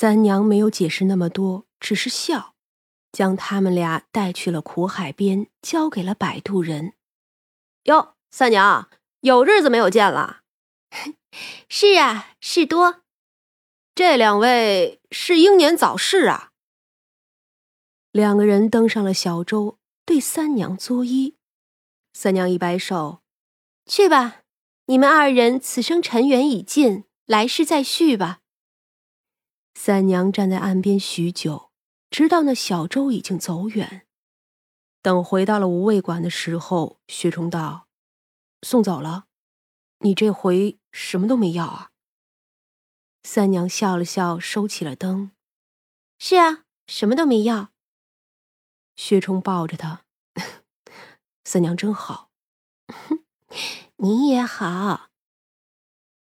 三娘没有解释那么多，只是笑，将他们俩带去了苦海边，交给了摆渡人。哟，三娘，有日子没有见了。是啊，事多。这两位是英年早逝啊。两个人登上了小舟，对三娘作揖。三娘一摆手：“去吧，你们二人此生尘缘已尽，来世再续吧。”三娘站在岸边许久，直到那小舟已经走远。等回到了无味馆的时候，薛冲道：“送走了，你这回什么都没要啊？”三娘笑了笑，收起了灯：“是啊，什么都没要。”薛冲抱着她。三娘真好，你也好。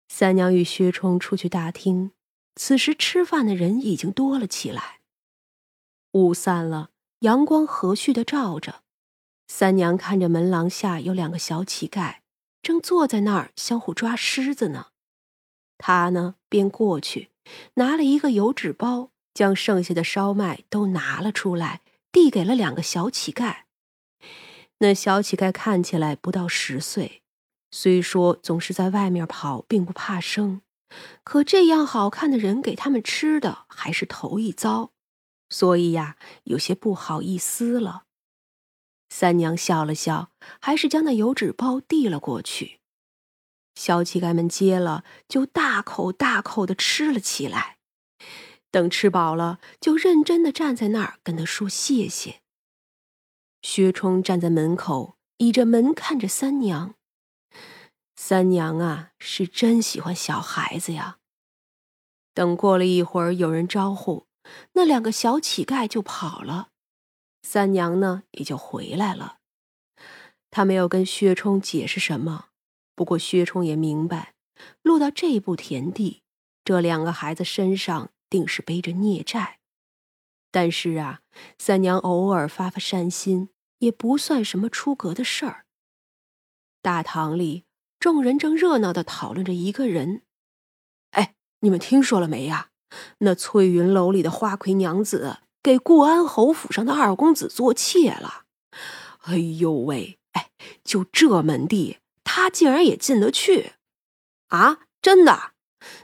三娘与薛冲出去大厅，此时吃饭的人已经多了起来。雾散了，阳光和煦的照着。三娘看着门廊下有两个小乞丐，正坐在那儿相互抓虱子呢。她呢，便过去拿了一个油纸包，将剩下的烧麦都拿了出来，递给了两个小乞丐。那小乞丐看起来不到十岁，虽说总是在外面跑，并不怕生，可这样好看的人给他们吃的还是头一遭，所以呀，有些不好意思了。三娘笑了笑，还是将那油纸包递了过去。小乞丐们接了，就大口大口的吃了起来。等吃饱了，就认真的站在那儿跟他说谢谢。薛冲站在门口，倚着门看着三娘。三娘啊，是真喜欢小孩子呀。等过了一会儿，有人招呼，那两个小乞丐就跑了，三娘呢也就回来了。他没有跟薛冲解释什么，不过薛冲也明白，落到这步田地，这两个孩子身上定是背着孽债。但是啊，三娘偶尔发发善心，也不算什么出格的事儿。大堂里，众人正热闹的讨论着一个人。哎，你们听说了没呀？那翠云楼里的花魁娘子给顾安侯府上的二公子做妾了。哎呦喂，哎，就这门第，他竟然也进得去？啊，真的？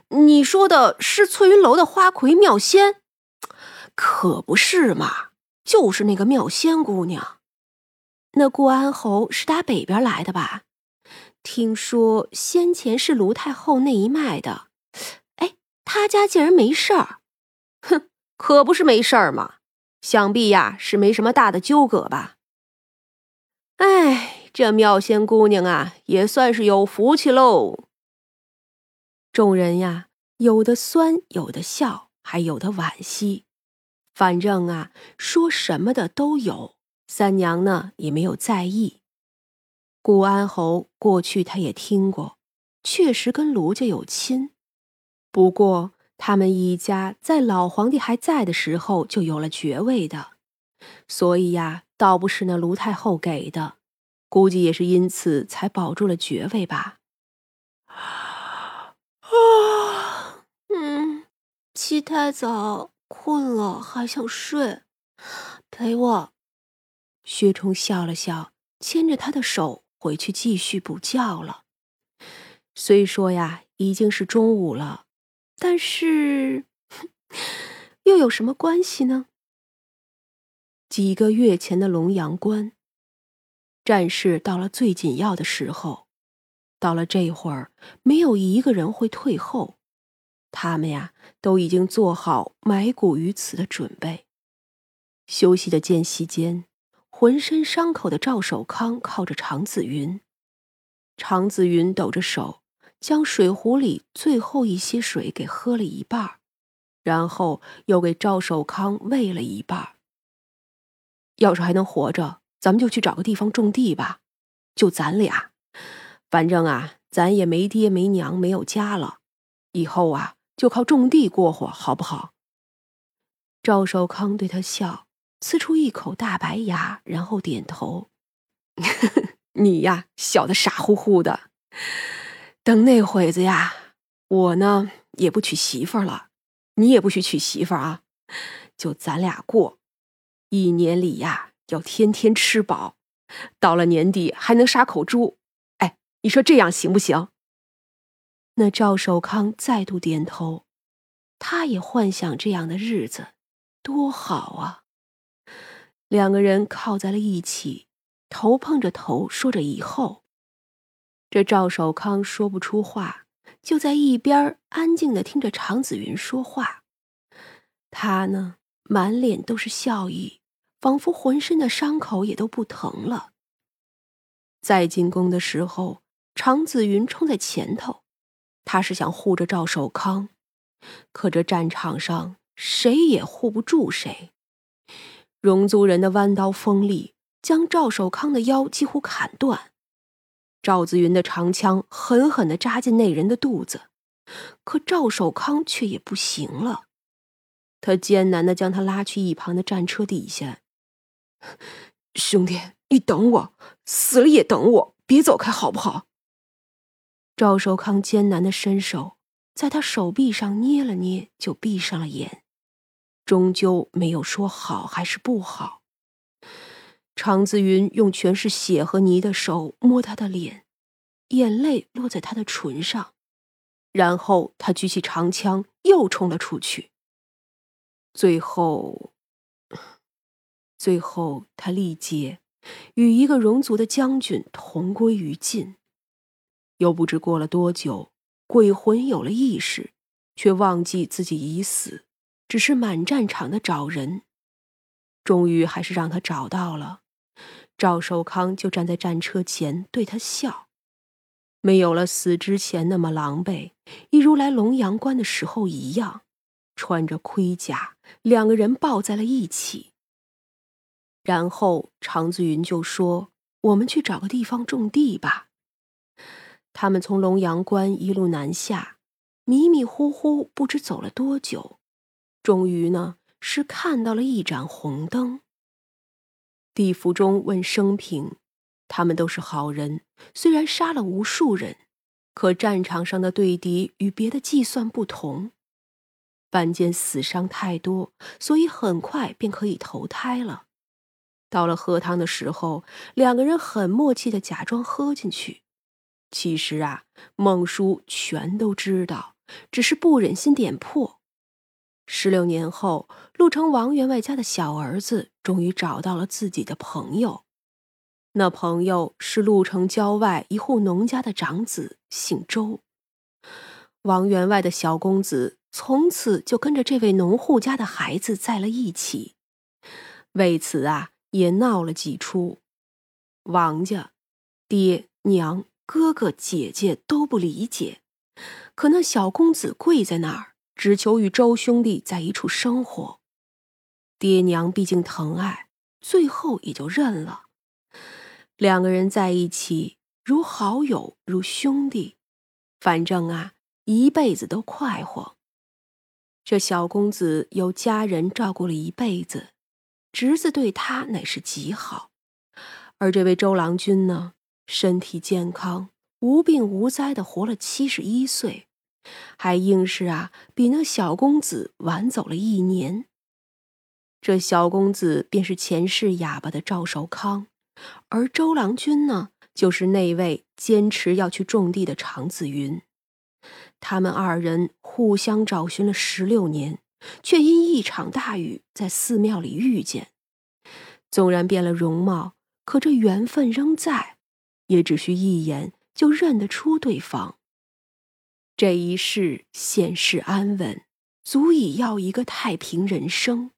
你说的是翠云楼的花魁妙仙？可不是嘛，就是那个妙仙姑娘。那顾安侯是打北边来的吧？听说先前是卢太后那一脉的。哎，他家竟然没事儿？哼，可不是没事儿嘛。想必呀是没什么大的纠葛吧。哎，这妙仙姑娘啊，也算是有福气喽。众人呀，有的酸，有的笑，还有的惋惜。反正啊，说什么的都有。三娘呢也没有在意。顾安侯过去他也听过，确实跟卢家有亲。不过他们一家在老皇帝还在的时候就有了爵位的，所以呀，倒不是那卢太后给的，估计也是因此才保住了爵位吧。啊，嗯，起太早。困了还想睡，陪我。薛冲笑了笑，牵着他的手回去继续补觉了。虽说呀已经是中午了，但是又有什么关系呢？几个月前的龙阳关，战事到了最紧要的时候，到了这会儿，没有一个人会退后。他们呀，都已经做好埋骨于此的准备。休息的间隙间，浑身伤口的赵守康靠着常子云，常子云抖着手，将水壶里最后一些水给喝了一半，然后又给赵守康喂了一半。要是还能活着，咱们就去找个地方种地吧，就咱俩。反正啊，咱也没爹没娘没有家了，以后啊。就靠种地过活，好不好？赵守康对他笑，呲出一口大白牙，然后点头。你呀，小的傻乎乎的。等那会子呀，我呢也不娶媳妇了，你也不许娶媳妇啊，就咱俩过，一年里呀要天天吃饱，到了年底还能杀口猪。哎，你说这样行不行？那赵守康再度点头，他也幻想这样的日子多好啊。两个人靠在了一起，头碰着头，说着以后。这赵守康说不出话，就在一边安静的听着常子云说话。他呢，满脸都是笑意，仿佛浑身的伤口也都不疼了。在进宫的时候，常子云冲在前头，他是想护着赵守康，可这战场上谁也护不住谁。戎族人的弯刀锋利，将赵守康的腰几乎砍断。赵子云的长枪狠狠地扎进那人的肚子，可赵守康却也不行了。他艰难地将他拉去一旁的战车底下。兄弟，你等我，死了也等我，别走开，好不好？赵守康艰难地伸手在他手臂上捏了捏，就闭上了眼。终究没有说好还是不好。常子云用全是血和泥的手摸他的脸，眼泪落在他的唇上，然后他举起长枪又冲了出去。最后，最后他力竭，与一个戎族的将军同归于尽。又不知过了多久，鬼魂有了意识，却忘记自己已死。只是满战场的找人，终于还是让他找到了。赵寿康就站在战车前对他笑，没有了死之前那么狼狈，一如来龙阳关的时候一样，穿着盔甲，两个人抱在了一起。然后常子云就说：“我们去找个地方种地吧。”他们从龙阳关一路南下，迷迷糊糊，不知走了多久。终于呢，是看到了一盏红灯。地府中问生平，他们都是好人，虽然杀了无数人，可战场上的对敌与别的计算不同，凡间死伤太多，所以很快便可以投胎了。到了喝汤的时候，两个人很默契的假装喝进去，其实啊，孟叔全都知道，只是不忍心点破。十六年后，陆城王员外家的小儿子终于找到了自己的朋友。那朋友是陆城郊外一户农家的长子，姓周。王员外的小公子从此就跟着这位农户家的孩子在了一起。为此啊，也闹了几出。王家爹娘、哥哥姐姐都不理解，可那小公子跪在那儿。只求与周兄弟在一处生活，爹娘毕竟疼爱，最后也就认了。两个人在一起，如好友，如兄弟，反正啊，一辈子都快活。这小公子由家人照顾了一辈子，侄子对他乃是极好，而这位周郎君呢，身体健康，无病无灾的活了七十一岁。还硬是啊，比那小公子晚走了一年。这小公子便是前世哑巴的赵守康，而周郎君呢，就是那位坚持要去种地的常子云。他们二人互相找寻了十六年，却因一场大雨在寺庙里遇见。纵然变了容貌，可这缘分仍在，也只需一眼就认得出对方。这一世现世安稳，足以要一个太平人生。